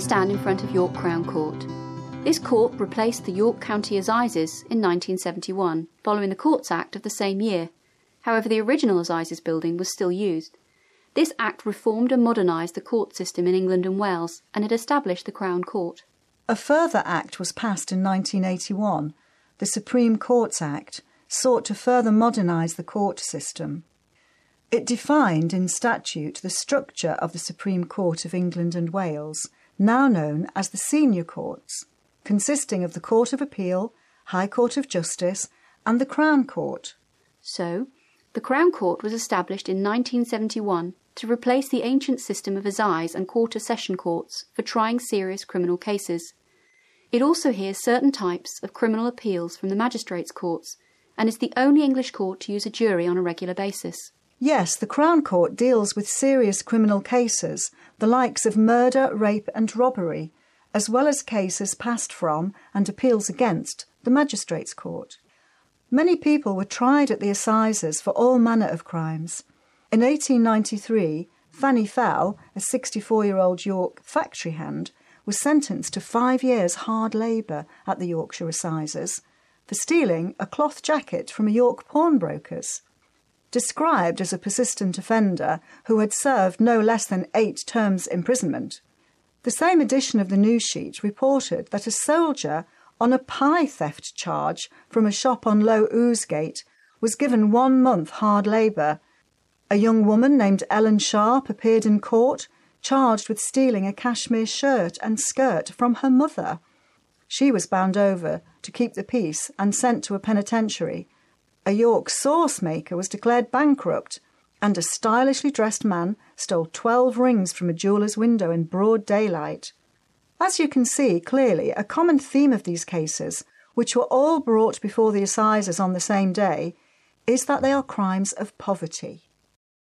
stand in front of York Crown Court. This court replaced the York County Assizes in 1971, following the Courts Act of the same year. However, the original Assizes building was still used. This act reformed and modernised the court system in England and Wales, and it established the Crown Court. A further act was passed in 1981, the Supreme Courts Act, sought to further modernise the court system. It defined in statute the structure of the Supreme Court of England and Wales, now known as the senior courts, consisting of the Court of Appeal, High Court of Justice, and the Crown Court. So, the Crown Court was established in 1971 to replace the ancient system of assize and quarter session courts for trying serious criminal cases. It also hears certain types of criminal appeals from the magistrates' courts and is the only English court to use a jury on a regular basis. Yes, the Crown Court deals with serious criminal cases, the likes of murder, rape, and robbery, as well as cases passed from and appeals against the Magistrates' Court. Many people were tried at the assizes for all manner of crimes. In 1893, Fanny Fell, a 64 year old York factory hand, was sentenced to five years' hard labour at the Yorkshire Assizes for stealing a cloth jacket from a York pawnbroker's described as a persistent offender who had served no less than eight terms imprisonment. The same edition of the news sheet reported that a soldier on a pie theft charge from a shop on Low Ousegate was given one month hard labour. A young woman named Ellen Sharp appeared in court, charged with stealing a cashmere shirt and skirt from her mother. She was bound over to keep the peace and sent to a penitentiary a York sauce maker was declared bankrupt, and a stylishly dressed man stole 12 rings from a jeweller's window in broad daylight. As you can see clearly, a common theme of these cases, which were all brought before the assizes on the same day, is that they are crimes of poverty.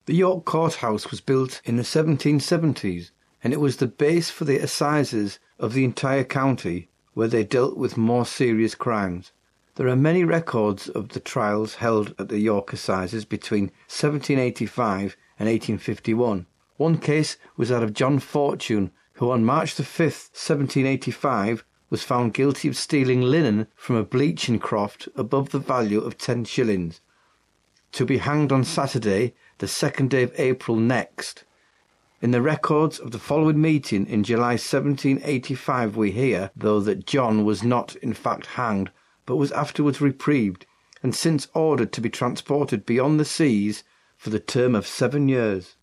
The York Courthouse was built in the 1770s, and it was the base for the assizes of the entire county, where they dealt with more serious crimes. There are many records of the trials held at the York Assizes between 1785 and 1851. One case was that of John Fortune, who on March the 5th, 1785, was found guilty of stealing linen from a bleaching croft above the value of ten shillings, to be hanged on Saturday, the second day of April next. In the records of the following meeting in July 1785, we hear, though, that John was not in fact hanged, but was afterwards reprieved, and since ordered to be transported beyond the seas for the term of seven years.